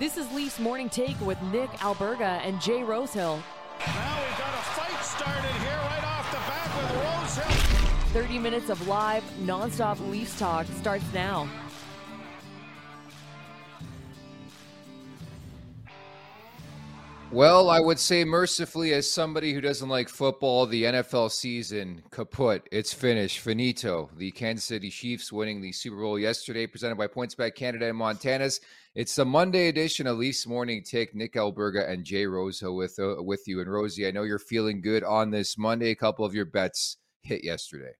This is Leafs Morning Take with Nick Alberga and Jay Rosehill. Now we've got a fight started here right off the bat with Rosehill. 30 minutes of live, nonstop Leafs talk starts now. Well, I would say mercifully, as somebody who doesn't like football, the NFL season kaput. It's finished. Finito. The Kansas City Chiefs winning the Super Bowl yesterday, presented by PointsBet Canada and Montana's. It's the Monday edition of Leafs Morning Take. Nick Alberga and Jay Rosehill with uh, with you. And Rosie, I know you're feeling good on this Monday. A couple of your bets hit yesterday.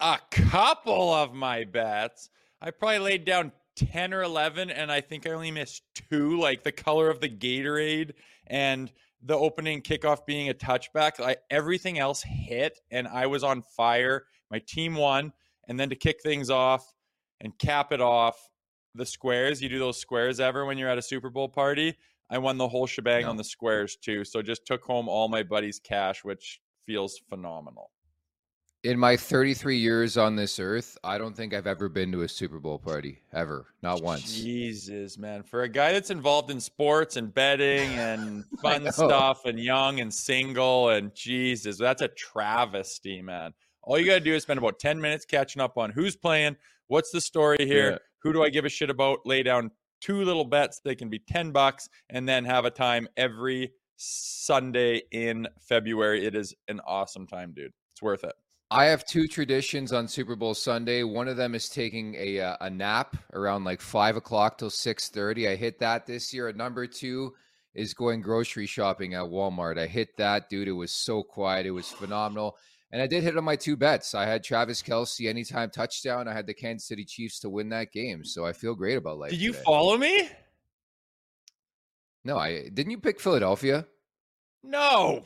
a couple of my bets. I probably laid down 10 or 11, and I think I only missed two, like the color of the Gatorade and the opening kickoff being a touchback. Like everything else hit, and I was on fire. My team won. And then to kick things off and cap it off, the squares, you do those squares ever when you're at a Super Bowl party? I won the whole shebang No. on the squares too. So just took home all my buddies' cash, which feels phenomenal. In my 33 years on this earth, I don't think I've ever been to a Super Bowl party ever, not once. Jesus, man. For a guy that's involved in sports and betting and fun stuff and young and single and Jesus, that's a travesty, man. All you got to do is spend about 10 minutes catching up on who's playing, what's the story here, Yeah. Who do I give a shit about, lay down two little bets, they can be 10 bucks and then have a time every Sunday in February. It is an awesome time, dude. It's worth it. I have two traditions on Super Bowl Sunday. One of them is taking a uh, a nap around like five o'clock till six thirty. I hit that this year. And number two is going grocery shopping at Walmart. I hit that, dude. It was so quiet. It was phenomenal. And I did hit on my two bets. I had Travis Kelce anytime touchdown. I had the Kansas City Chiefs to win that game. So I feel great about life. Did you today. follow me? No, I didn't. You pick Philadelphia. No.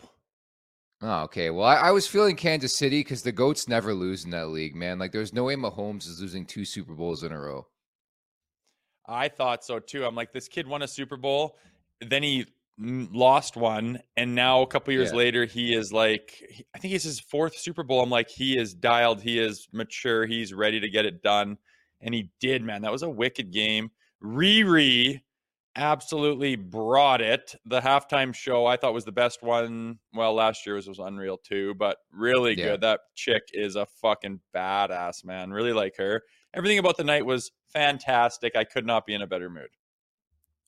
Oh, okay. Well, I, I was feeling Kansas City because the goats never lose in that league, man. Like, there's no way Mahomes is losing two Super Bowls in a row. I thought so too. I'm like, this kid won a Super Bowl, then he lost one, and now a couple years Yeah. later, he is like, I think it's his fourth Super Bowl. I'm like, he is dialed, he is mature, he's ready to get it done, and he did, man. That was a wicked game. Riri absolutely brought it. The halftime show I thought was the best one. Well, last year was was unreal too, but really Yeah. good. That chick is a fucking badass, man. Really like her. Everything about the night was fantastic. I could not be in a better mood.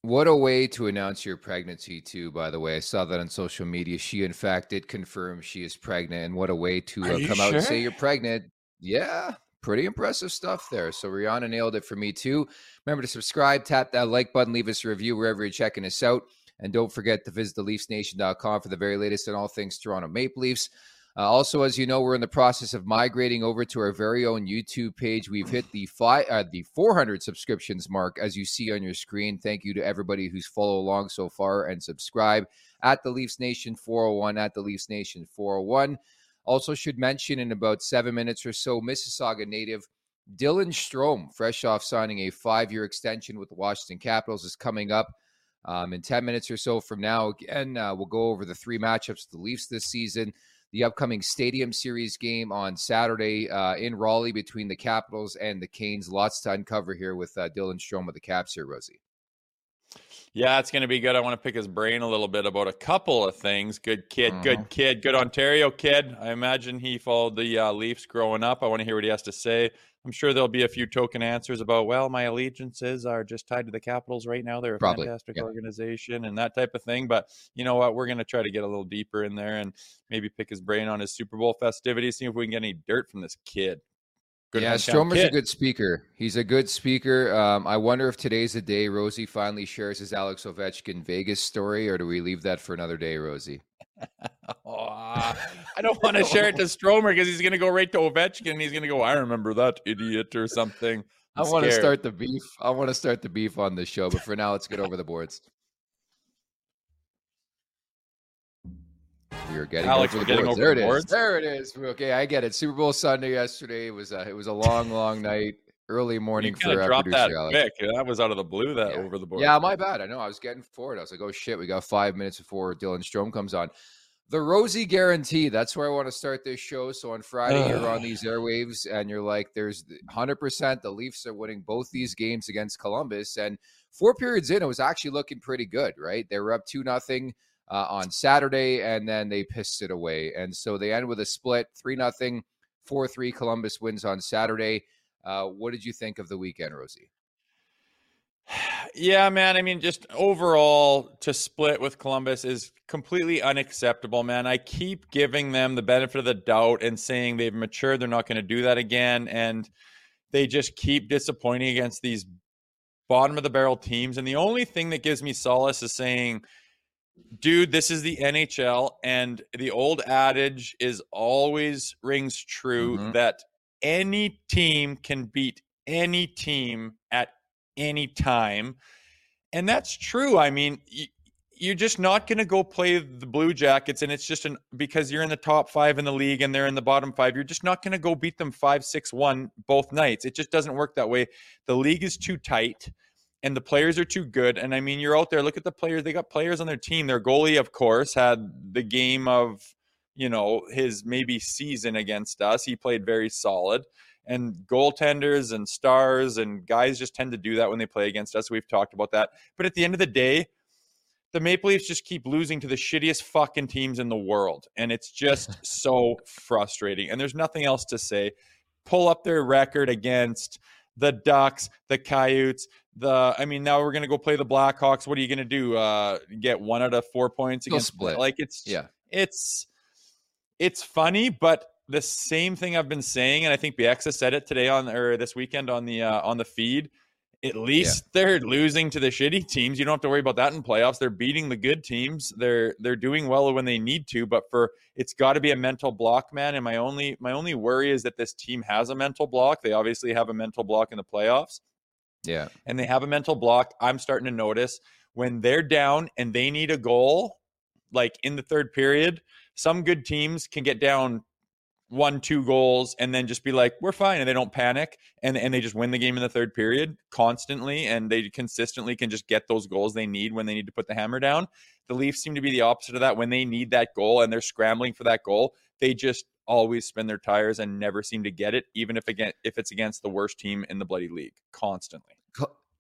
What a way to announce your pregnancy, too, by the way. I saw that on social media. She, in fact, did confirm she is pregnant. And what a way to uh, come out and say you're pregnant. Yeah, pretty impressive stuff there. So Rihanna nailed it for me too. Remember to subscribe, tap that like button, leave us a review wherever you're checking us out. And don't forget to visit theleafsnation.com for the very latest on all things Toronto Maple Leafs. Uh, also, as you know, we're in the process of migrating over to our very own YouTube page. We've hit the five, uh, the 400 subscriptions mark, as you see on your screen. Thank you to everybody who's followed along so far and subscribe at the Leafs Nation 401 at the Leafs Nation 401. Also, should mention in about seven minutes or so, Mississauga native Dylan Strome, fresh off signing a five-year extension with the Washington Capitals, is coming up. Um, in 10 minutes or so from now, again, uh, we'll go over the three matchups the Leafs this season the upcoming Stadium Series game on Saturday uh, in Raleigh between the Capitals and the Canes. Lots to uncover here with uh, Dylan Strome of the Caps here, Rosie. Yeah, it's going to be good. I want to pick his brain a little bit about a couple of things. Good kid, mm-hmm. good kid, good Ontario kid. I imagine he followed the uh, Leafs growing up. I want to hear what he has to say. I'm sure there'll be a few token answers about, well, my allegiances are just tied to the Capitals right now. They're a Probably. fantastic yeah. organization and that type of thing. But you know what? We're going to try to get a little deeper in there and maybe pick his brain on his Super Bowl festivities, see if we can get any dirt from this kid. Good yeah, Stromer's kid. a good speaker. He's a good speaker. Um, I wonder if today's the day Rosie finally shares his Alex Ovechkin Vegas story, or do we leave that for another day, Rosie? oh, I don't want to share it to Stromer because he's going to go right to Ovechkin and he's going to go, I remember that idiot or something. I'm i want to start the beef. I want to start the beef on this show, but for now, let's get over the boards. We are getting Alex, over the boards. Over there it is. There it is. Okay, I get it. Super Bowl Sunday yesterday was a, it was a long, long night. Early morning you for dropped that Alex. Pick. That was out of the blue. That yeah. over the board. Yeah, my bad. I know. I was getting forward. I was like, oh shit, we got five minutes before Dylan Strome comes on. The Rosie Guarantee. That's where I want to start this show. So on Friday, you're on these airwaves and you're like, there's 100% the Leafs are winning both these games against Columbus. And four periods in, it was actually looking pretty good, right? They were up 2 nothing uh, on Saturday, and then they pissed it away. And so they end with a split, three nothing, four three. Columbus wins on Saturday. Uh, what did you think of the weekend, Rosie? Yeah, man. I mean, just overall to split with Columbus is completely unacceptable, man. I keep giving them the benefit of the doubt and saying they've matured, they're not going to do that again, and they just keep disappointing against these bottom of the barrel teams. And the only thing that gives me solace is saying dude, this is the NHL, and the old adage is always rings true mm-hmm. that any team can beat any team at any time. And that's true. I mean, you're just not going to go play the Blue Jackets, and it's just an because you're in the top five in the league and they're in the bottom five. You're just not going to go beat them five, six, one both nights. It just doesn't work that way. The league is too tight and the players are too good. And I mean, you're out there, look at the players. They got players on their team. Their goalie, of course, had the game of, you know, his maybe season against us. He played very solid. And goaltenders and stars and guys just tend to do that when they play against us. We've talked about that. But at the end of the day, the Maple Leafs just keep losing to the shittiest fucking teams in the world. And it's just so frustrating. And there's nothing else to say. Pull up their record against the Ducks, the Coyotes, the I mean now we're gonna go play the Blackhawks. What are you gonna do? Uh get one out of four points against split. Like it's yeah, it's it's funny, but the same thing I've been saying, and I think BX has said it today on or this weekend on the uh, on the feed. At least yeah. they're losing to the shitty teams. You don't have to worry about that in playoffs. They're beating the good teams. They're they're doing well when they need to, but for it's got to be a mental block, man. And my only my only worry is that this team has a mental block. They obviously have a mental block in the playoffs. Yeah. And they have a mental block. I'm starting to notice when they're down and they need a goal, like in the third period, some good teams can get down one, two goals and then just be like, we're fine. And they don't panic and, and they just win the game in the third period constantly. And they consistently can just get those goals they need when they need to put the hammer down. The Leafs seem to be the opposite of that. When they need that goal and they're scrambling for that goal, they just always spin their tires and never seem to get it, even if again if it's against the worst team in the bloody league, constantly.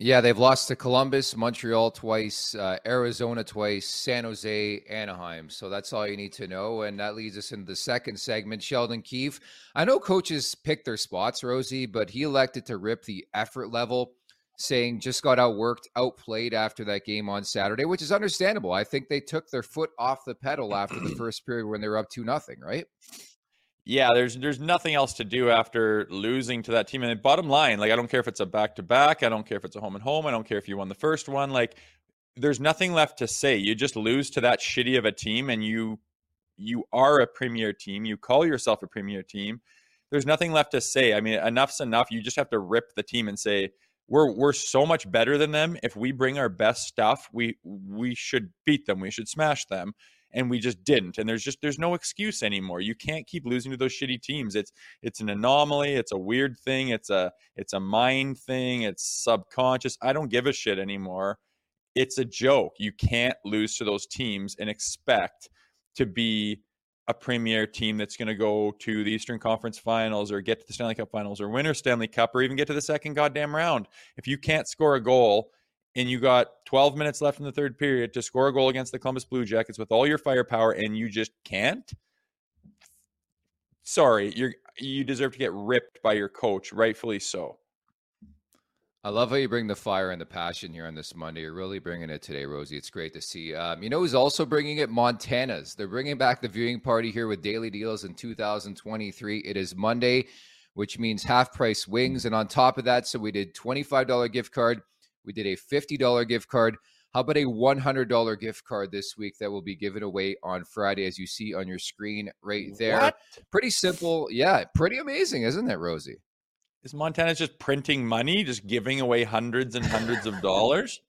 Yeah, they've lost to Columbus, Montreal twice, uh, Arizona twice, San Jose, Anaheim. So that's all you need to know. And that leads us into the second segment. Sheldon Keefe. I know coaches pick their spots, Rosie, but he elected to rip the effort level, saying just got outworked, outplayed after that game on Saturday, which is understandable. I think they took their foot off the pedal after the first period when they were up 2 nothing, right? Yeah, there's there's nothing else to do after losing to that team. And bottom line, like I don't care if it's a back to back, I don't care if it's a home and home, I don't care if you won the first one. Like there's nothing left to say. You just lose to that shitty of a team, and you you are a premier team. You call yourself a premier team. There's nothing left to say. I mean, enough's enough. You just have to rip the team and say we're we're so much better than them. If we bring our best stuff, we we should beat them. We should smash them and we just didn't and there's just there's no excuse anymore. You can't keep losing to those shitty teams. It's it's an anomaly it's a weird thing it's a it's a mind thing it's subconscious. I don't give a shit anymore. It's a joke. You can't lose to those teams and expect to be a premier team that's going to go to the Eastern Conference Finals or get to the Stanley Cup Finals or win a Stanley Cup or even get to the second goddamn round. If you can't score a goal and you got 12 minutes left in the third period to score a goal against the Columbus Blue Jackets with all your firepower and you just can't, sorry, you're you deserve to get ripped by your coach, rightfully so. I love how you bring the fire and the passion here on this Monday. You're really bringing it today, Rosie. It's great to see. Um, you know who's also bringing it? Montana's. They're bringing back the viewing party here with daily deals in 2023. It is Monday, which means half price wings. And on top of that, so we did $25 gift card we did a $50 gift card. How about a $100 gift card this week that will be given away on Friday, as you see on your screen right there? What? Pretty simple. Yeah, pretty amazing, isn't it, Rosie? Is Montana just printing money, just giving away hundreds and hundreds of dollars?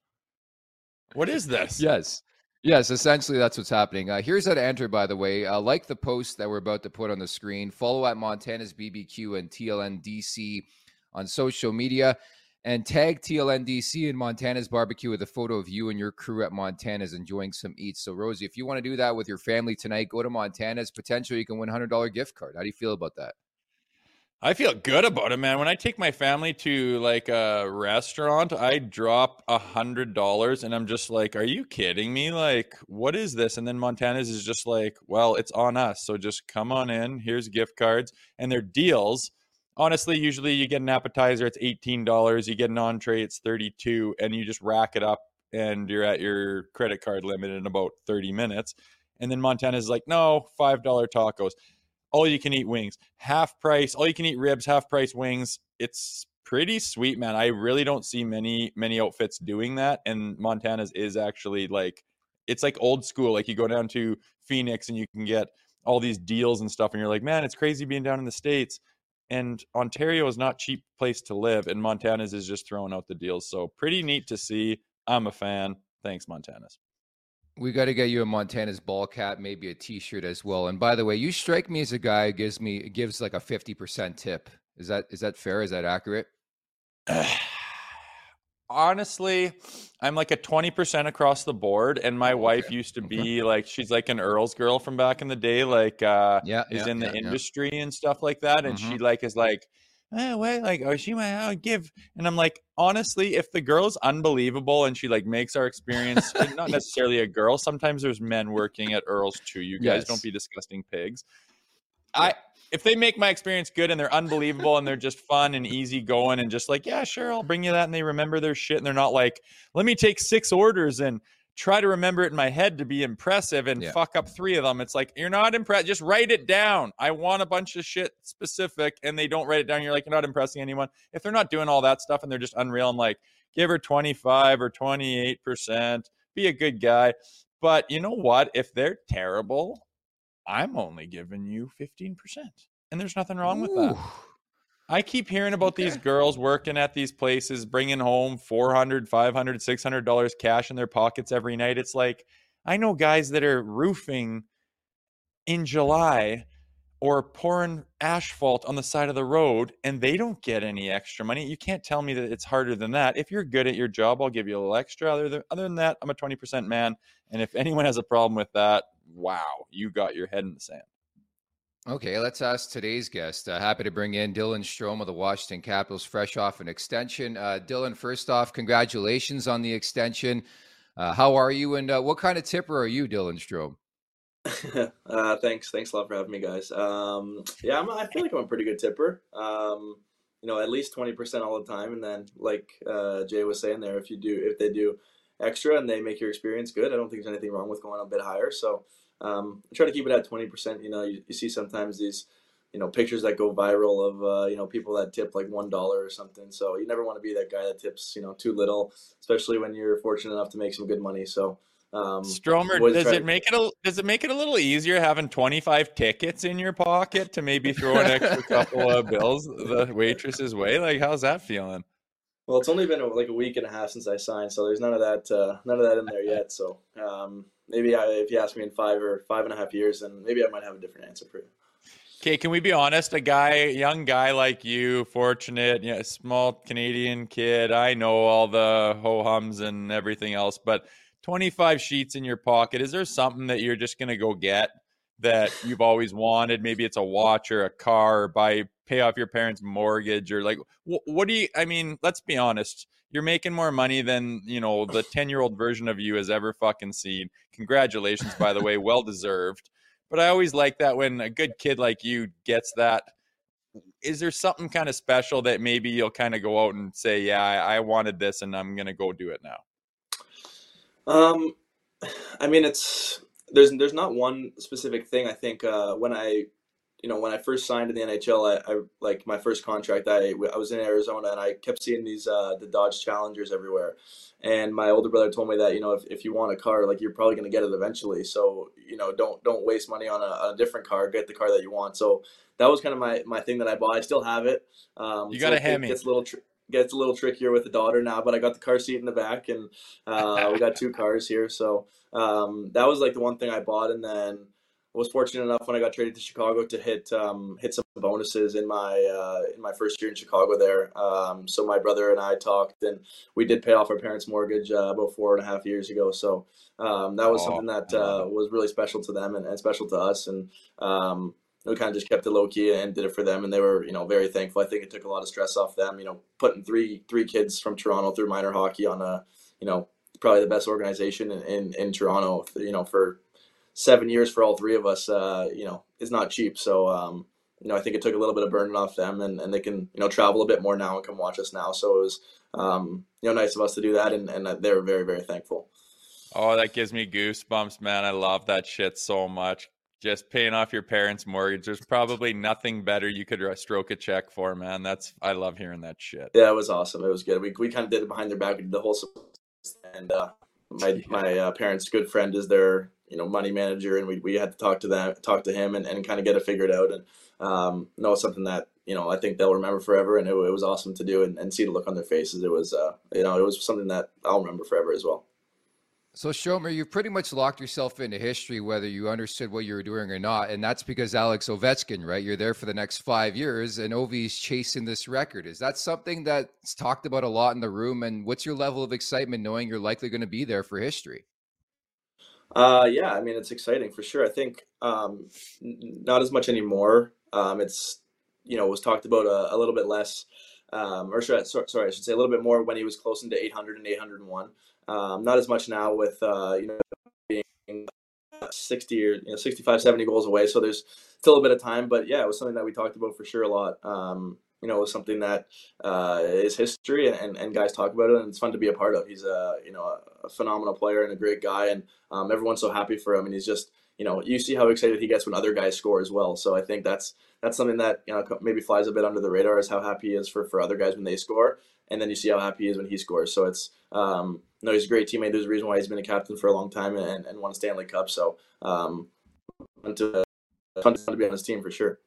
What is this? Yes. Yes, essentially that's what's happening. Uh, here's how to enter, by the way. Uh, like the post that we're about to put on the screen, follow at Montana's BBQ and TLNDC on social media and tag TLNDC in Montana's barbecue with a photo of you and your crew at Montana's enjoying some eats. So, Rosie, if you want to do that with your family tonight, go to Montana's. Potentially, you can win a $100 gift card. How do you feel about that? I feel good about it, man. When I take my family to like a restaurant, I drop a hundred dollars and I'm just like, are you kidding me? Like, what is this? And then Montana's is just like, well, it's on us. So just come on in. Here's gift cards and they're deals honestly, usually you get an appetizer, it's $18. You get an entree, it's 32 and you just rack it up and you're at your credit card limit in about 30 minutes. And then Montana's like, no, $5 tacos, all you can eat wings, half price, all you can eat ribs, half price wings. It's pretty sweet, man. I really don't see many, many outfits doing that. And Montana's is actually like, it's like old school. Like you go down to Phoenix and you can get all these deals and stuff. And you're like, man, it's crazy being down in the States and Ontario is not cheap place to live, and Montana's is just throwing out the deals. So pretty neat to see. I'm a fan. Thanks, Montana's. We got to get you a Montana's ball cap, maybe a T-shirt as well. And by the way, you strike me as a guy who gives me gives like a fifty percent tip. Is that is that fair? Is that accurate? honestly, I'm like a 20% across the board. And my wife used to be like, she's like an Earl's girl from back in the day, like, uh, yeah, is yeah, in the yeah, industry yeah. and stuff like that. And mm-hmm. she like is like, oh, wait, like, oh, she might oh, give. And I'm like, honestly, if the girl's unbelievable and she like makes our experience, not necessarily a girl, sometimes there's men working at Earl's too. You guys yes. don't be disgusting pigs. I if they make my experience good and they're unbelievable and they're just fun and easy going and just like, yeah, sure, I'll bring you that. And they remember their shit and they're not like, let me take six orders and try to remember it in my head to be impressive and yeah. fuck up three of them. It's like, you're not impressed. Just write it down. I want a bunch of shit specific and they don't write it down. You're like, you're not impressing anyone. If they're not doing all that stuff and they're just unreal and like, give her 25 or 28%, be a good guy. But you know what? If they're terrible, I'm only giving you 15%. And there's nothing wrong with that. I keep hearing about okay. these girls working at these places, bringing home 400, 500, 600 dollars cash in their pockets every night. It's like I know guys that are roofing in July or pouring asphalt on the side of the road and they don't get any extra money. You can't tell me that it's harder than that. If you're good at your job, I'll give you a little extra. Other than, other than that, I'm a 20% man. And if anyone has a problem with that, wow, you got your head in the sand. Okay, let's ask today's guest. Uh, happy to bring in Dylan Strome of the Washington Capitals, fresh off an extension. Uh, Dylan, first off, congratulations on the extension. Uh, how are you, and uh, what kind of tipper are you, Dylan Strome? Uh, thanks, thanks a lot for having me, guys. Um, yeah, I'm, i feel like I'm a pretty good tipper. Um, you know, at least twenty percent all the time, and then like uh, Jay was saying there, if you do, if they do extra and they make your experience good. I don't think there's anything wrong with going a bit higher. So um, I try to keep it at 20%. You know, you, you see sometimes these you know pictures that go viral of uh, you know people that tip like one dollar or something. So you never want to be that guy that tips you know too little, especially when you're fortunate enough to make some good money. So. Um, Stromer, does it make it a does it make it a little easier having twenty five tickets in your pocket to maybe throw an extra couple of bills the waitress's way? Like, how's that feeling? Well, it's only been like a week and a half since I signed, so there's none of that uh, none of that in there yet. So um, maybe I, if you ask me in five or five and a half years, then maybe I might have a different answer for you. Okay, can we be honest? A guy, young guy like you, fortunate, yeah, small Canadian kid. I know all the ho hums and everything else, but 25 sheets in your pocket. Is there something that you're just going to go get that you've always wanted? Maybe it's a watch or a car or buy, pay off your parents' mortgage or like, what, what do you, I mean, let's be honest. You're making more money than, you know, the 10 year old version of you has ever fucking seen. Congratulations, by the way. Well deserved. But I always like that when a good kid like you gets that. Is there something kind of special that maybe you'll kind of go out and say, "Yeah, I, I wanted this, and I'm gonna go do it now"? Um, I mean, it's there's there's not one specific thing. I think uh, when I you know, when I first signed in the NHL, I, I like my first contract. I I was in Arizona, and I kept seeing these uh, the Dodge Challengers everywhere. And my older brother told me that you know if, if you want a car, like you're probably going to get it eventually. So you know don't don't waste money on a, a, different car. Get the car that you want. So that was kind of my, my thing that I bought. I still have it. Um, you got a Hemi. Gets a little tr- gets a little trickier with the daughter now, but I got the car seat in the back, and uh, we got two cars here. So um, that was like the one thing I bought, and then was fortunate enough when I got traded to Chicago to hit um, hit some bonuses in my uh, in my first year in Chicago there. Um, so my brother and I talked, and we did pay off our parents' mortgage uh, about four and a half years ago. So um, that was oh, something that uh, was really special to them and, and special to us, and we kind of just kept it low key and did it for them, and they were you know very thankful. I think it took a lot of stress off them. You know, putting three three kids from Toronto through minor hockey on a you know probably the best organization in, in, in Toronto. You know for seven years for all three of us, uh, you know, is not cheap. So, um, you know, I think it took a little bit of burden off them, and, and they can you know travel a bit more now and come watch us now. So it was um, you know nice of us to do that, and, and they were very very thankful. Oh, that gives me goosebumps, man! I love that shit so much. Just paying off your parents' mortgage. There's probably nothing better you could stroke a check for, man. That's I love hearing that shit. Yeah, it was awesome. It was good. We we kind of did it behind their back. We did the whole and uh, my yeah. my uh, parents' good friend is their you know money manager, and we, we had to talk to them, talk to him, and, and kind of get it figured out, and um, know something that you know I think they'll remember forever, and it, it was awesome to do, and, and, see the look on their faces. It was uh, you know it was something that I'll remember forever as well. So, Stromer, you've pretty much locked yourself into history, whether you understood what you were doing or not. And that's because Alex Ovechkin, right? You're there for the next five years, and Ovi's chasing this record. Is that something that's talked about a lot in the room? And what's your level of excitement knowing you're likely going to be there for history? Uh, yeah, I mean, it's exciting for sure. I think um, not as much anymore. Um, it's, you know, was talked about a, a little bit less, um, or should I, sorry, I should say a little bit more when he was close into 800 and 801. Um, not as much now with uh, you know being 60 or you know 65, 70 goals away. So there's still a bit of time, but yeah, it was something that we talked about for sure a lot. Um, you know, it was something that uh, is history, and, and guys talk about it, and it's fun to be a part of. He's a you know a phenomenal player and a great guy, and um, everyone's so happy for him, and he's just you know you see how excited he gets when other guys score as well. So I think that's that's something that you know maybe flies a bit under the radar is how happy he is for for other guys when they score, and then you see how happy he is when he scores. So it's um, no, he's a great teammate. There's a reason why he's been a captain for a long time and, and won a Stanley Cup. So um, fun to, fun to be on his team for sure.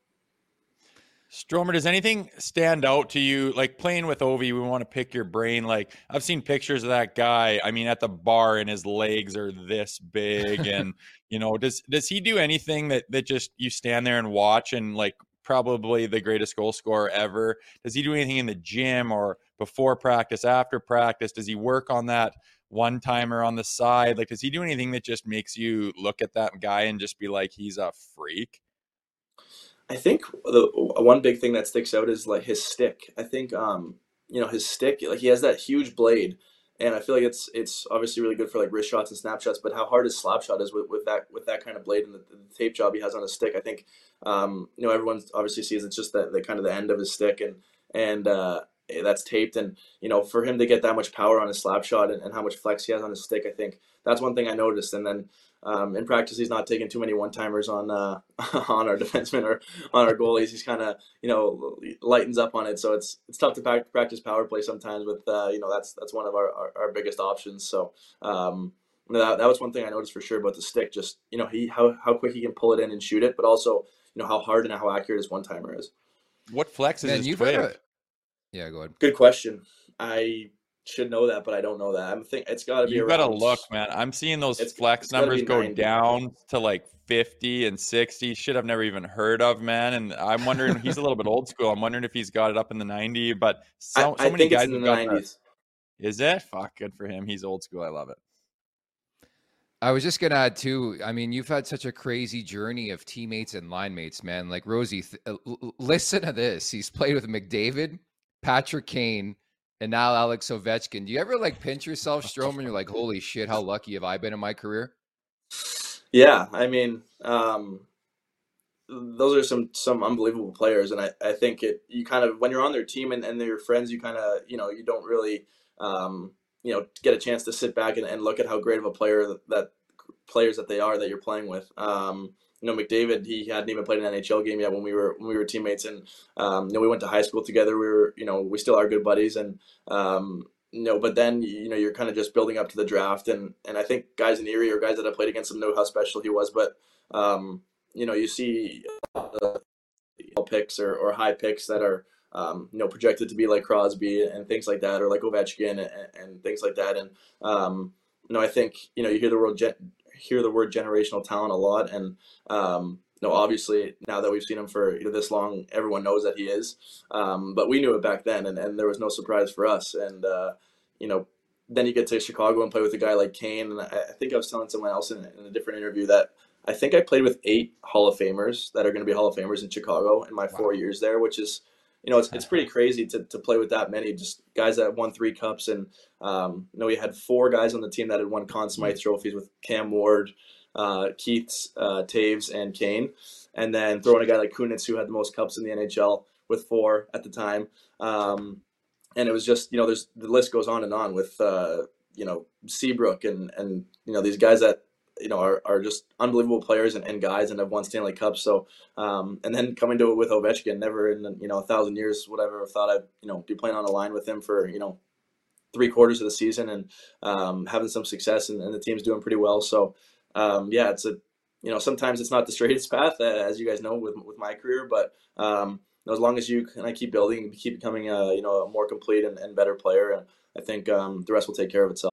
Stromer, does anything stand out to you? Like playing with Ovi, we want to pick your brain. Like I've seen pictures of that guy. I mean, at the bar, and his legs are this big, and you know, does does he do anything that that just you stand there and watch and like probably the greatest goal scorer ever? Does he do anything in the gym or before practice, after practice? Does he work on that one timer on the side? Like, does he do anything that just makes you look at that guy and just be like, he's a freak? I think the one big thing that sticks out is like his stick. I think um, you know his stick, like he has that huge blade, and I feel like it's it's obviously really good for like wrist shots and snapshots. But how hard his slap shot is with, with that with that kind of blade and the, the tape job he has on his stick. I think um, you know everyone obviously sees it's just the, the kind of the end of his stick and and uh, that's taped and you know for him to get that much power on his slap shot and, and how much flex he has on his stick, I think that's one thing I noticed. And then um, in practice he's not taking too many one timers on uh, on our defensemen or on our goalies. He's kind of you know lightens up on it, so it's it's tough to practice power play sometimes. With uh, you know that's that's one of our, our, our biggest options. So um, that, that was one thing I noticed for sure about the stick. Just you know he how how quick he can pull it in and shoot it, but also you know how hard and how accurate his one timer is. What flex is his twig? Yeah, go ahead. Good question. I should know that, but I don't know that. I'm think it's got to be. You got to look, man. I'm seeing those it's, flex it's numbers go 90. down to like 50 and 60. Shit, I've never even heard of, man. And I'm wondering, he's a little bit old school. I'm wondering if he's got it up in the 90. But so, I, so many guys in the 90s. Is it? Fuck, good for him. He's old school. I love it. I was just gonna add too. I mean, you've had such a crazy journey of teammates and line mates, man. Like Rosie, th- uh, listen to this. He's played with McDavid, Patrick Kane, and now Alex Ovechkin. Do you ever like pinch yourself, Stromer? You're like, holy shit, how lucky have I been in my career? Yeah, I mean, um, those are some some unbelievable players, and I, I think it you kind of when you're on their team and, and they're your friends, you kind of you know you don't really um, you know get a chance to sit back and, and look at how great of a player that, that players that they are that you're playing with. Um, you know, McDavid, he hadn't even played an NHL game yet when we were when we were teammates, and um, you know, we went to high school together. We were, you know, we still are good buddies, and um, you know, but then you know, you're kind of just building up to the draft, and and I think guys in Erie or guys that I played against him know how special he was, but um, you know, you see uh, picks or, or high picks that are um, you know projected to be like Crosby and things like that, or like Ovechkin and, and things like that, and um, you know, I think you know you hear the word hear the word generational talent a lot, and um, you know, obviously now that we've seen him for you know, this long, everyone knows that he is. Um, but we knew it back then, and, and there was no surprise for us. And uh, you know, then you get to Chicago and play with a guy like Kane. And I, I think I was telling someone else in, in, a different interview that I think I played with eight Hall of Famers that are going to be Hall of Famers in Chicago in my wow. four years there, which is you know, it's, it's pretty crazy to, to play with that many. Just guys that won three cups, and um, you know, we had four guys on the team that had won Conn Smythe mm-hmm. trophies with Cam Ward, uh, Keith uh, Toews, and Kane, and then throwing a guy like Kunitz who had the most cups in the NHL with four at the time. Um, and it was just you know, there's the list goes on and on with uh, you know Seabrook and and you know these guys that you know are, are just unbelievable players and, and guys and have won Stanley Cups. So um, and then coming to it with Ovechkin, never in you know a thousand years would I ever thought I'd you know be playing on a line with him for you know three quarters of the season and um, having some success and, and, the team's doing pretty well. So um, yeah, it's a you know sometimes it's not the straightest path uh, as you guys know with with my career, but um, as long as you and I keep building, keep becoming a you know a more complete and, and better player, I think um, the rest will take care of itself.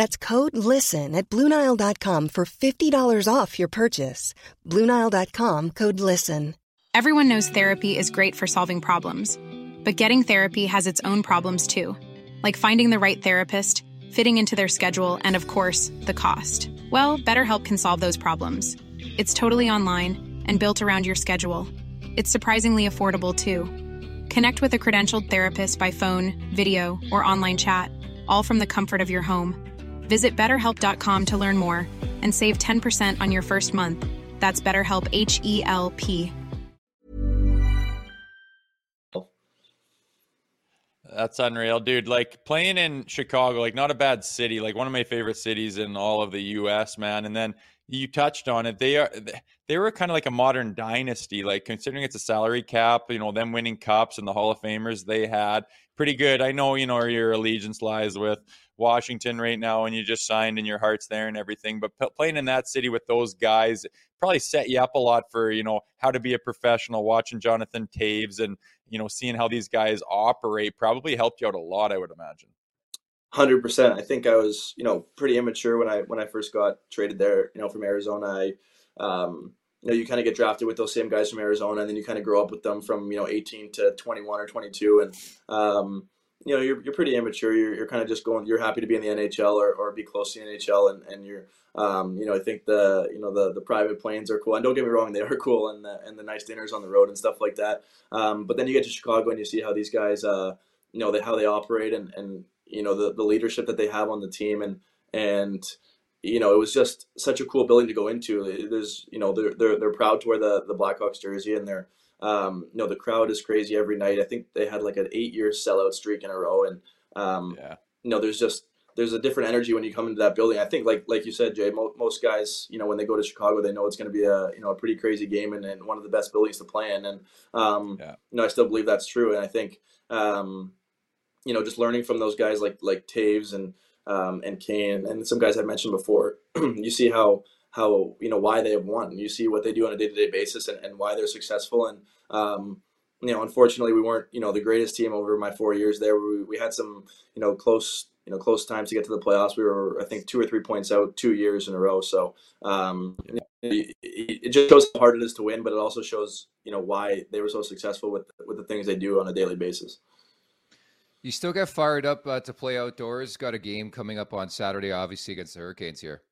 That's code LISTEN at Bluenile.com for $50 off your purchase. Bluenile.com code LISTEN. Everyone knows therapy is great for solving problems, but getting therapy has its own problems too, like finding the right therapist, fitting into their schedule, and of course, the cost. Well, BetterHelp can solve those problems. It's totally online and built around your schedule. It's surprisingly affordable too. Connect with a credentialed therapist by phone, video, or online chat, all from the comfort of your home. Visit betterhelp.com to learn more and save 10% on your first month. That's BetterHelp H E L P. That's unreal, dude. Like playing in Chicago, like not a bad city, like one of my favorite cities in all of the US, man. And then you touched on it. They are they were kind of like a modern dynasty, like considering it's a salary cap, you know, them winning cups and the Hall of Famers they had. Pretty good. I know, you know, where your allegiance lies with Washington right now and you just signed and your heart's there and everything, but p- playing in that city with those guys probably set you up a lot for, you know, how to be a professional, watching Jonathan Toews and, you know, seeing how these guys operate probably helped you out a lot, I would imagine. Hundred percent. I think I was, you know, pretty immature when I when I first got traded there. You know, from Arizona. I, um, you know, you kind of get drafted with those same guys from Arizona, and then you kind of grow up with them from you know 18 to 21 or 22, and um, you know, you're, you're pretty immature. You're, you're kind of just going. You're happy to be in the NHL or, or be close to the NHL, and, and you're, um, you know, I think the you know the the private planes are cool. And don't get me wrong, they are cool, and the and the nice dinners on the road and stuff like that. Um, but then you get to Chicago and you see how these guys, uh, you know, they, how they operate and and you know the, the leadership that they have on the team and and you know it was just such a cool building to go into there's you know they're they're, they're proud to wear the the blackhawks jersey and they're um, you know the crowd is crazy every night i think they had like an eight year sellout streak in a row and um, yeah. you know there's just there's a different energy when you come into that building. I think, like like you said, Jay, mo- most guys, you know, when they go to Chicago, they know it's going to be a you know a pretty crazy game and, and one of the best buildings to play in. And um, yeah. you know, I still believe that's true. And I think um, you know, just learning from those guys like like Toews and um, and Kane and some guys I mentioned before, you see how how you know why they have won. You see what they do on a day to day basis and, and why they're successful. And um, you know, unfortunately, we weren't you know the greatest team over my four years there. We, we had some you know close you know close times to get to the playoffs. We were I think two or three points out two years in a row. So um, it, it just shows how hard it is to win, but it also shows you know why they were so successful with with the things they do on a daily basis. You still get fired up uh, to play outdoors. Got a game coming up on Saturday, obviously against the Hurricanes here.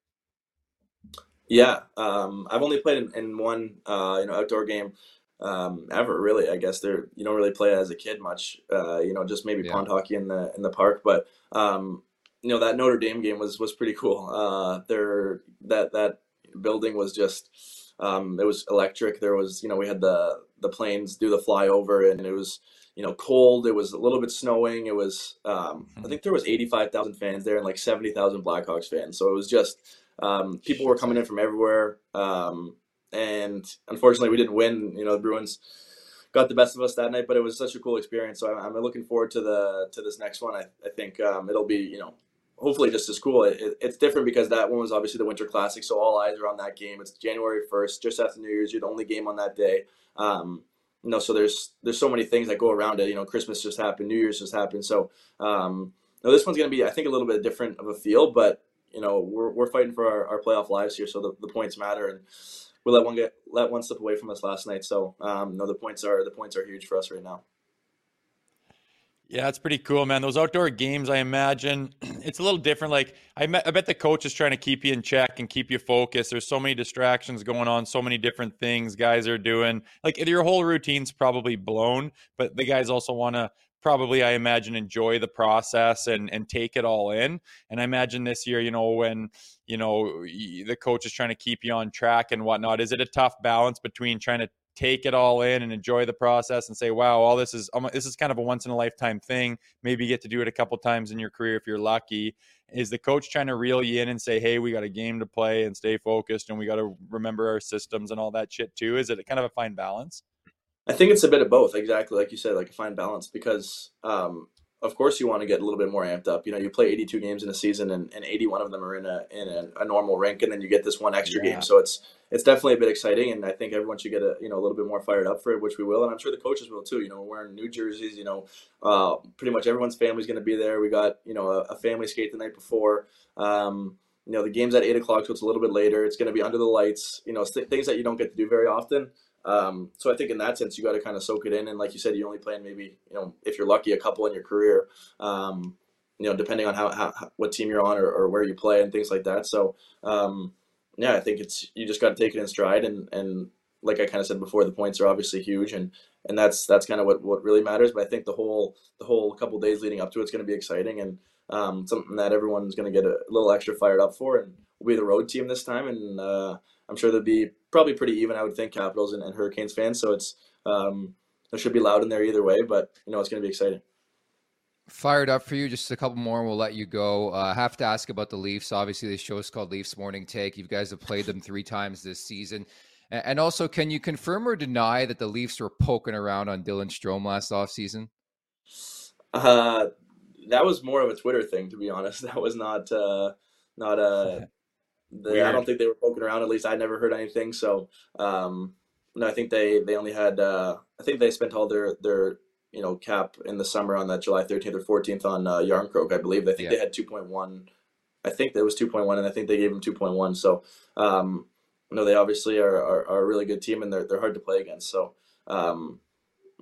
Yeah, um, I've only played in, in one uh, you know outdoor game um, ever. Really, I guess there you don't really play as a kid much. Uh, you know, just maybe yeah. pond hockey in the in the park. But um, you know that Notre Dame game was was pretty cool. Uh, there that that building was just um, it was electric. There was you know we had the the planes do the flyover and it was you know, cold. It was a little bit snowing. It was, um, I mm-hmm. think there was 85,000 fans there and like 70,000 Blackhawks fans. So it was just, um, people were coming in from everywhere. Um, and unfortunately we didn't win, you know, the Bruins got the best of us that night, but it was such a cool experience. So I'm, I'm looking forward to the, to this next one. I, I think, um, it'll be, you know, hopefully just as cool. It, it, it's different because that one was obviously the Winter Classic, so all eyes are on that game. It's January first, just after New Year's. You're the only game on that day. Um, you know, so there's there's so many things that go around it. You know, Christmas just happened, New Year's just happened. So um, know, this one's going to be, I think, a little bit different of a feel, but you know, we're, we're fighting for our, our playoff lives here, so the, the points matter, and we let one get let one slip away from us last night. So um, no, the points are the points are huge for us right now. Yeah, it's pretty cool, man. Those outdoor games, I imagine it's a little different. Like, I, met, I bet the coach is trying to keep you in check and keep you focused. There's so many distractions going on, so many different things guys are doing. Like, your whole routine's probably blown, but the guys also want to probably, I imagine, enjoy the process and and take it all in. And I imagine this year, you know, when you know the coach is trying to keep you on track and whatnot, is it a tough balance between trying to take it all in and enjoy the process and say, wow, all this is this is kind of a once in a lifetime thing. Maybe you get to do it a couple times in your career if you're lucky. Is the coach trying to reel you in and say, hey, we got a game to play and stay focused and we got to remember our systems and all that shit too? Is it kind of a fine balance? I think it's a bit of both, exactly like you said, like a fine balance because um, of course you want to get a little bit more amped up. You know, you play 82 games in a season, and, and 81 of them are in a in a, a normal rink, and then you get this one extra yeah. game. So it's it's definitely a bit exciting, and I think everyone should get a you know a little bit more fired up for it, which we will, and I'm sure the coaches will too. You know, we're wearing new jerseys. You know, uh, pretty much everyone's family's going to be there. We got you know a, a, family skate the night before. Um, you know, the game's at eight o'clock, so it's a little bit later. It's going to be under the lights. You know, things that you don't get to do very often. Um, so I think in that sense, you got to kind of soak it in. And like you said, you only play in maybe, you know, if you're lucky, a couple in your career, um, you know, depending on how, how, what team you're on or, or, where you play and things like that. So, um, yeah, I think it's, you just got to take it in stride. And, and like I kind of said before, the points are obviously huge and, and that's, that's kind of what, what really matters. But I think the whole, the whole couple days leading up to it's going to be exciting. And, um, something that everyone's going to get a little extra fired up for, and we'll be the road team this time, and uh, I'm sure there'll be probably pretty even. I would think Capitals and, and Hurricanes fans, so it's um, it should be loud in there either way, but you know it's going to be exciting. Fired up for you. Just a couple more, and we'll let you go. Uh, I have to ask about the Leafs. Obviously, this show is called Leafs Morning Take. You guys have played them three times this season. And also, can you confirm or deny that the Leafs were poking around on Dylan Strome last offseason? Uh, that was more of a Twitter thing, to be honest. That was not uh, not uh, the, I don't think they were poking around. At least I never heard anything. So um, no, I think they they only had. Uh, I think they spent all their their you know cap in the summer on that July 13th or 14th on uh, Jarnkrok. I believe. I think yeah. they had 2.1. I think that was 2.1, and I think they gave him 2.1. So um, no, they obviously are, are, are, a really good team, and they're they're hard to play against. So um,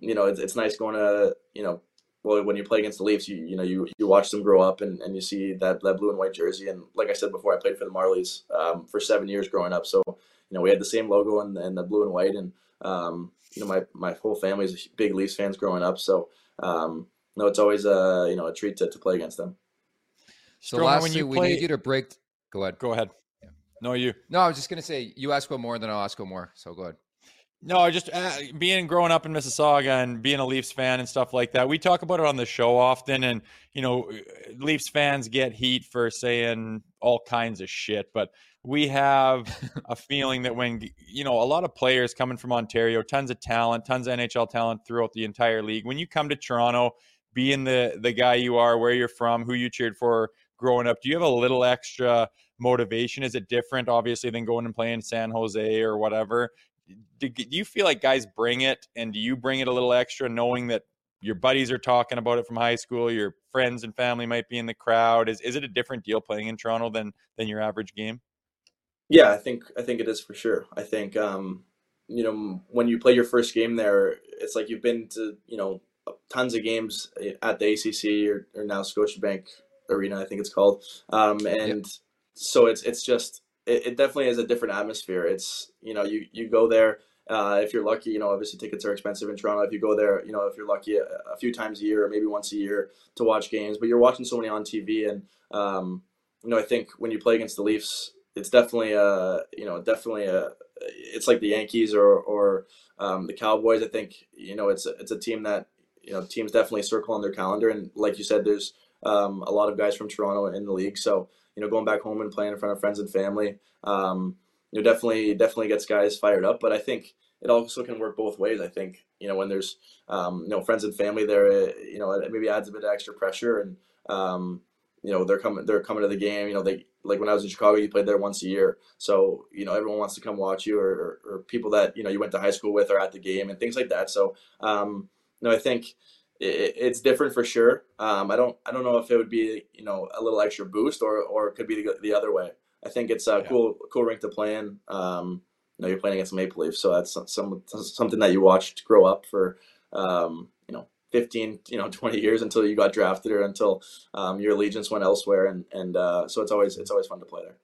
you know, it's, it's nice going to you know well, when you play against the Leafs, you you know you you watch them grow up and, and you see that that blue and white jersey. And like I said before, I played for the Marlies um, for seven years growing up. So you know we had the same logo and, and the blue and white. And um, you know my my whole family is big Leafs fans growing up. So um, no, it's always a you know a treat to, to play against them. So Strong, lastly, we play... need you to break. Go ahead. Go ahead. No, you. No, I was just gonna say you ask one more, then I'll ask one more. So go ahead. No, just uh, being growing up in Mississauga and being a Leafs fan and stuff like that. We talk about it on the show often, and you know, Leafs fans get heat for saying all kinds of shit, but we have a feeling that when you know a lot of players coming from Ontario, tons of talent, tons of NHL talent throughout the entire league. When you come to Toronto, being the the guy you are, where you're from, who you cheered for growing up, do you have a little extra motivation? Is it different, obviously, than going and playing San Jose or whatever? Do, do you feel like guys bring it and do you bring it a little extra knowing that your buddies are talking about it from high school your friends and family might be in the crowd? Is, is it a different deal playing in toronto than than your average game? Yeah i think i think it is for sure. I think um you know when you play your first game there it's like you've been to you know tons of games at the acc or, or now scotiabank arena i think it's called. Um and yep. so it's it's just it, it definitely is a different atmosphere. It's you know you you go there. Uh, if you're lucky, you know, obviously tickets are expensive in Toronto. If you go there, you know, if you're lucky, a, a, few times a year or maybe once a year to watch games, but you're watching so many on TV, and um, you know, I think when you play against the Leafs, it's definitely a, you know, definitely a, it's like the Yankees or or um, the Cowboys. I think you know, it's it's a team that you know teams definitely circle on their calendar, and like you said, there's um, a lot of guys from Toronto in the league, so you know, going back home and playing in front of friends and family, um, you know, definitely definitely gets guys fired up. But I think it also can work both ways. I think you know when there's um, you know friends and family there, you know, it maybe adds a bit of extra pressure, and um, you know they're coming they're coming to the game. You know, they like when I was in Chicago, you played there once a year, so you know everyone wants to come watch you, or, or, or people that you know you went to high school with are at the game and things like that. So um, you know, I think it, it's different for sure. Um, I don't I don't know if it would be you know a little extra boost or or it could be the, the other way. I think it's a yeah. cool cool rink to play in. Um, you know, you're playing against Maple Leafs, so that's some, something that you watched grow up for um, you know 15 you know 20 years until you got drafted or until um, your allegiance went elsewhere, and and uh, so it's always it's always fun to play there.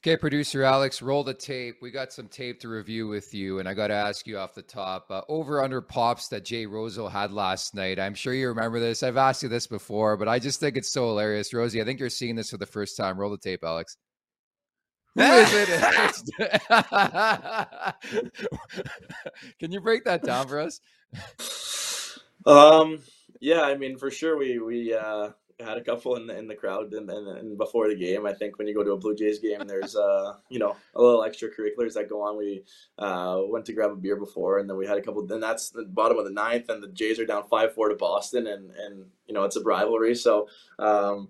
Okay, producer Alex, roll the tape. We got some tape to review with you, and I got to ask you off the top uh, over under pops that Jay Roseau had last night. I'm sure you remember this. I've asked you this before, but I just think it's so hilarious. Rosie, I think you're seeing this for the first time. Roll the tape, Alex. Who is it? Can you break that down for us? Um, yeah, I mean, for sure, we we uh, had a couple in the in the crowd and, and, and, before the game. I think when you go to a Blue Jays game, there's uh you know a little extracurriculars that go on. We uh, went to grab a beer before, and then we had a couple. Then that's the bottom of the ninth, and the Jays are down five four to Boston, and and you know it's a rivalry. So um,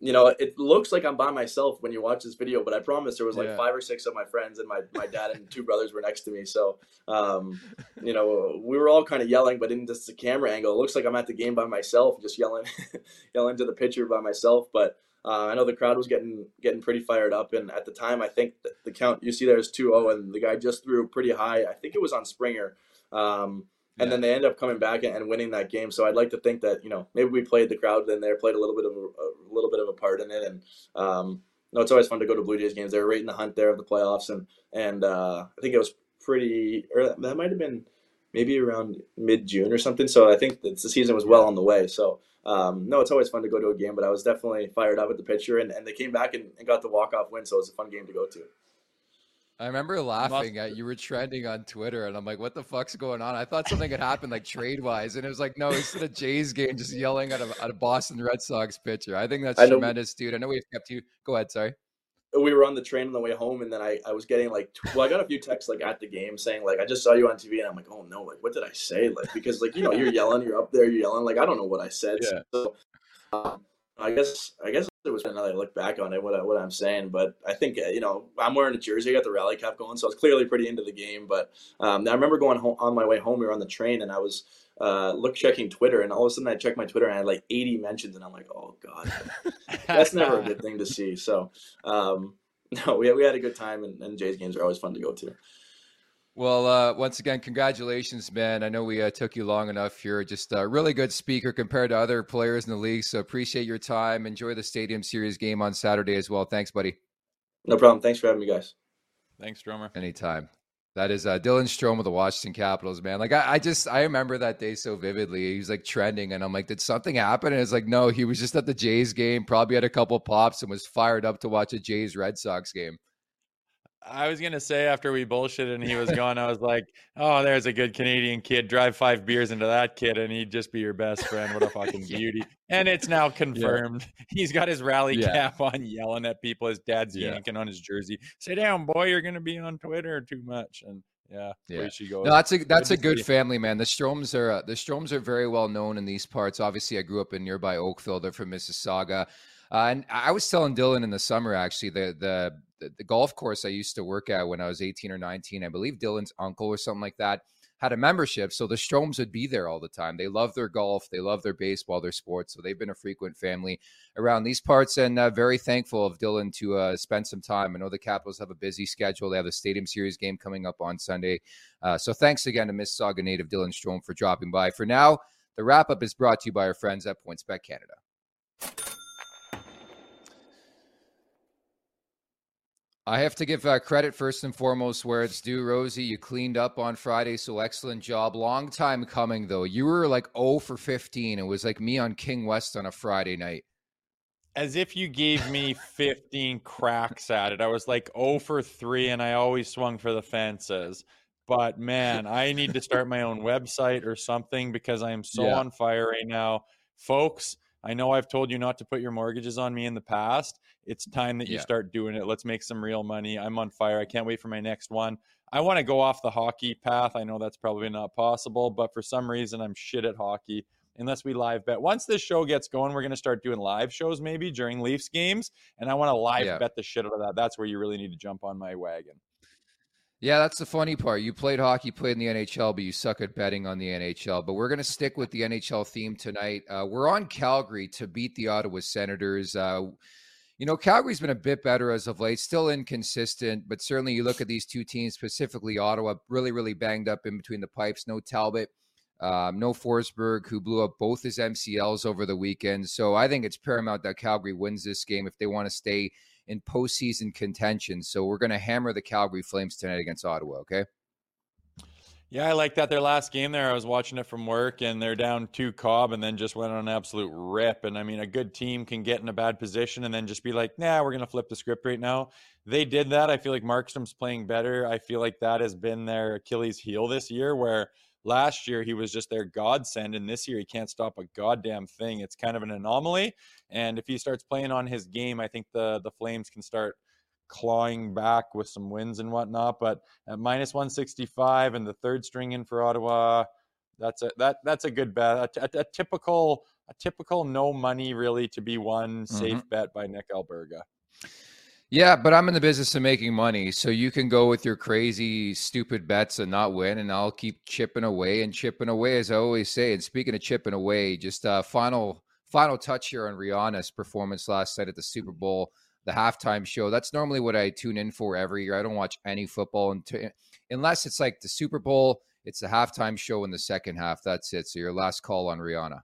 you know, it looks like I'm by myself when you watch this video, but I promise there was like yeah. five or six of my friends and my, my dad and two brothers were next to me. So, um, you know, we were all kind of yelling, but in just the camera angle, it looks like I'm at the game by myself, just yelling, yelling to the pitcher by myself. But uh, I know the crowd was getting getting pretty fired up, and at the time, I think the count you see there is 2-0, and the guy just threw pretty high. I think it was on Springer. Um, and yeah. then they end up coming back and winning that game. So I'd like to think that you know maybe we played the crowd in there, played a little bit of a, a little bit of a part in it, and um, no, it's always fun to go to Blue Jays games. They're right in the hunt there of the playoffs, and and uh, I think it was pretty. Or that might have been maybe around mid June or something. So I think the season was well on the way. So um, no, it's always fun to go to a game, but I was definitely fired up at the pitcher, and, and they came back and, and got the walk off win. So it was a fun game to go to. I remember laughing at you were trending on Twitter, and I'm like, "What the fuck's going on?" I thought something had happened, like trade wise, and it was like, "No, it's the Jays game, just yelling at a, at a Boston Red Sox pitcher." I think that's I tremendous, dude. I know we've kept you. Go ahead, sorry. We were on the train on the way home, and then I, I was getting like, well, I got a few texts like at the game saying like, "I just saw you on TV," and I'm like, "Oh no, like what did I say?" Like because like you know you're yelling, you're up there, you're yelling, like I don't know what I said. Yeah. So um, I guess I guess it was another look back on it what I, what I'm saying, but I think uh, you know I'm wearing a jersey. I got the rally cap going, so I was clearly pretty into the game. But um, I remember going home, on my way home. We were on the train, and I was uh, look checking Twitter, and all of a sudden I checked my Twitter, and I had like 80 mentions, and I'm like, oh god, that's never a good thing to see. So um, no, we we had a good time, and, and Jays games are always fun to go to. Well, uh, once again, congratulations, man. I know we uh, took you long enough. You're just a really good speaker compared to other players in the league. So appreciate your time. Enjoy the Stadium Series game on Saturday as well. Thanks, buddy. No problem. Thanks for having me, guys. Thanks, Stromer. Anytime. That is uh, Dylan Strome of the Washington Capitals, man. Like I, I, just I remember that day so vividly. He was like trending, and I'm like, did something happen? And it's like, no, he was just at the Jays game, probably had a couple pops, and was fired up to watch a Jays Red Sox game. I was gonna say after we bullshitted and he was gone, I was like, "Oh, there's a good Canadian kid. Drive five beers into that kid, and he'd just be your best friend. What a fucking beauty!" And it's now confirmed. Yeah. He's got his rally yeah. cap on, yelling at people. His dad's yeah. yanking on his jersey. Sit down, boy. You're gonna be on Twitter too much. And yeah, yeah. No, that's a that's good a good family, man. The Stromes are uh, the Stromes are very well known in these parts. Obviously, I grew up in nearby Oakville. They're from Mississauga. Uh, and I was telling Dylan in the summer, actually, the, the the golf course I used to work at when I was 18 or 19, I believe Dylan's uncle or something like that had a membership. So the Stromes would be there all the time. They love their golf, they love their baseball, their sports. So they've been a frequent family around these parts and uh, very thankful of Dylan to uh, spend some time. I know the Capitals have a busy schedule. They have the Stadium Series game coming up on Sunday. Uh, so thanks again to Mississauga native Dylan Strome for dropping by. For now, the wrap up is brought to you by our friends at PointsBet Canada. I have to give uh, credit first and foremost where it's due, Rosie. You cleaned up on Friday, so excellent job. Long time coming, though. You were like 0 for 15. It was like me on King West on a Friday night. As if you gave me 15 cracks at it. I was like 0 for 3, and I always swung for the fences. But man, I need to start my own website or something because I am so yeah. on fire right now. Folks, I know I've told you not to put your mortgages on me in the past. It's time that you yeah. start doing it. Let's make some real money. I'm on fire. I can't wait for my next one. I want to go off the hockey path. I know that's probably not possible, but for some reason, I'm shit at hockey unless we live bet. Once this show gets going, we're going to start doing live shows maybe during Leafs games. And I want to live yeah. bet the shit out of that. That's where you really need to jump on my wagon. Yeah, that's the funny part. You played hockey, played in the NHL, but you suck at betting on the NHL. But we're going to stick with the NHL theme tonight. Uh, we're on Calgary to beat the Ottawa Senators. Uh, you know, Calgary's been a bit better as of late, still inconsistent, but certainly you look at these two teams, specifically Ottawa, really, really banged up in between the pipes. No Talbot, um, no Forsberg, who blew up both his MCLs over the weekend. So I think it's paramount that Calgary wins this game if they want to stay in postseason contention. So we're going to hammer the Calgary Flames tonight against Ottawa. Okay. Yeah, I like that. Their last game there, I was watching it from work, and they're down two Cobb, and then just went on an absolute rip. And I mean, a good team can get in a bad position and then just be like, "Nah, we're going to flip the script right now." They did that. I feel like Markstrom's playing better. I feel like that has been their Achilles heel this year, where last year he was just their godsend, and this year he can't stop a goddamn thing. It's kind of an anomaly. And if he starts playing on his game, I think the the Flames can start clawing back with some wins and whatnot. But at minus 165 and the third string in for Ottawa, that's a that that's a good bet. A, a, a typical a typical no money really to be one safe mm-hmm. bet by Nick Alberga. Yeah, but I'm in the business of making money, so you can go with your crazy, stupid bets and not win, and I'll keep chipping away and chipping away, as I always say. And speaking of chipping away, just a uh, final final touch here on Rihanna's performance last night at the Super Bowl the halftime show. That's normally what I tune in for every year. I don't watch any football until, unless it's like the Super Bowl. It's the halftime show in the second half. That's it. So your last call on Rihanna.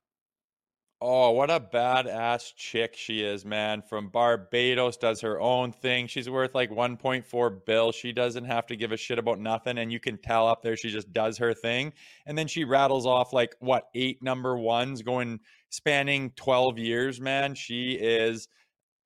Oh, what a badass chick she is, man. From Barbados, does her own thing. She's worth like 1.4 bill. She doesn't have to give a shit about nothing. And you can tell up there she just does her thing. And then she rattles off like what, eight number ones going spanning 12 years, man. She is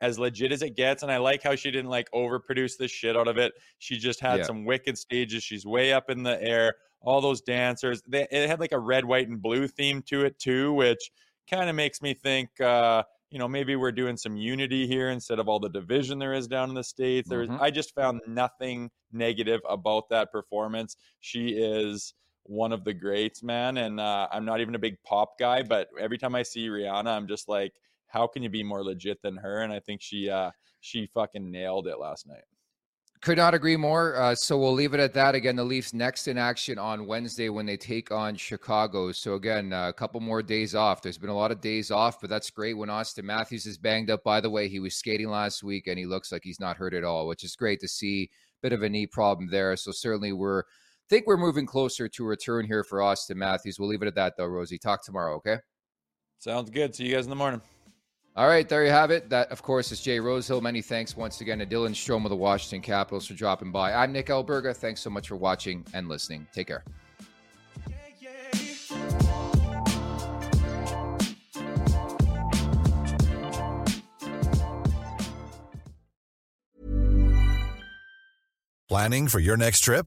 as legit as it gets. And I like how she didn't like overproduce the shit out of it. She just had Yeah. some wicked stages. She's way up in the air. All those dancers. They, it had like a red, white, and blue theme to it too, which kind of makes me think uh, you know, maybe we're doing some unity here instead of all the division there is down in the States. There's Mhm. I just found nothing negative about that performance. She is one of the greats, man. And uh, I'm not even a big pop guy, but every time I see Rihanna, I'm just like, how can you be more legit than her? And I think she uh she fucking nailed it last night. Could not agree more. Uh, so we'll leave it at that. Again, the Leafs next in action on Wednesday when they take on Chicago. So again, uh, a couple more days off. There's been a lot of days off, but that's great when Austin Matthews is banged up. By the way, he was skating last week and he looks like he's not hurt at all, which is great to see. Bit of a knee problem there. So certainly we're think we're moving closer to return here for Austin Matthews. We'll leave it at that though, Rosie. Talk tomorrow, okay? Sounds good. See you guys in the morning. All right, there you have it. That, of course, is Jay Rosehill. Many thanks once again to Dylan Strome of the Washington Capitals for dropping by. I'm Nick Alberga. Thanks so much for watching and listening. Take care. Planning for your next trip?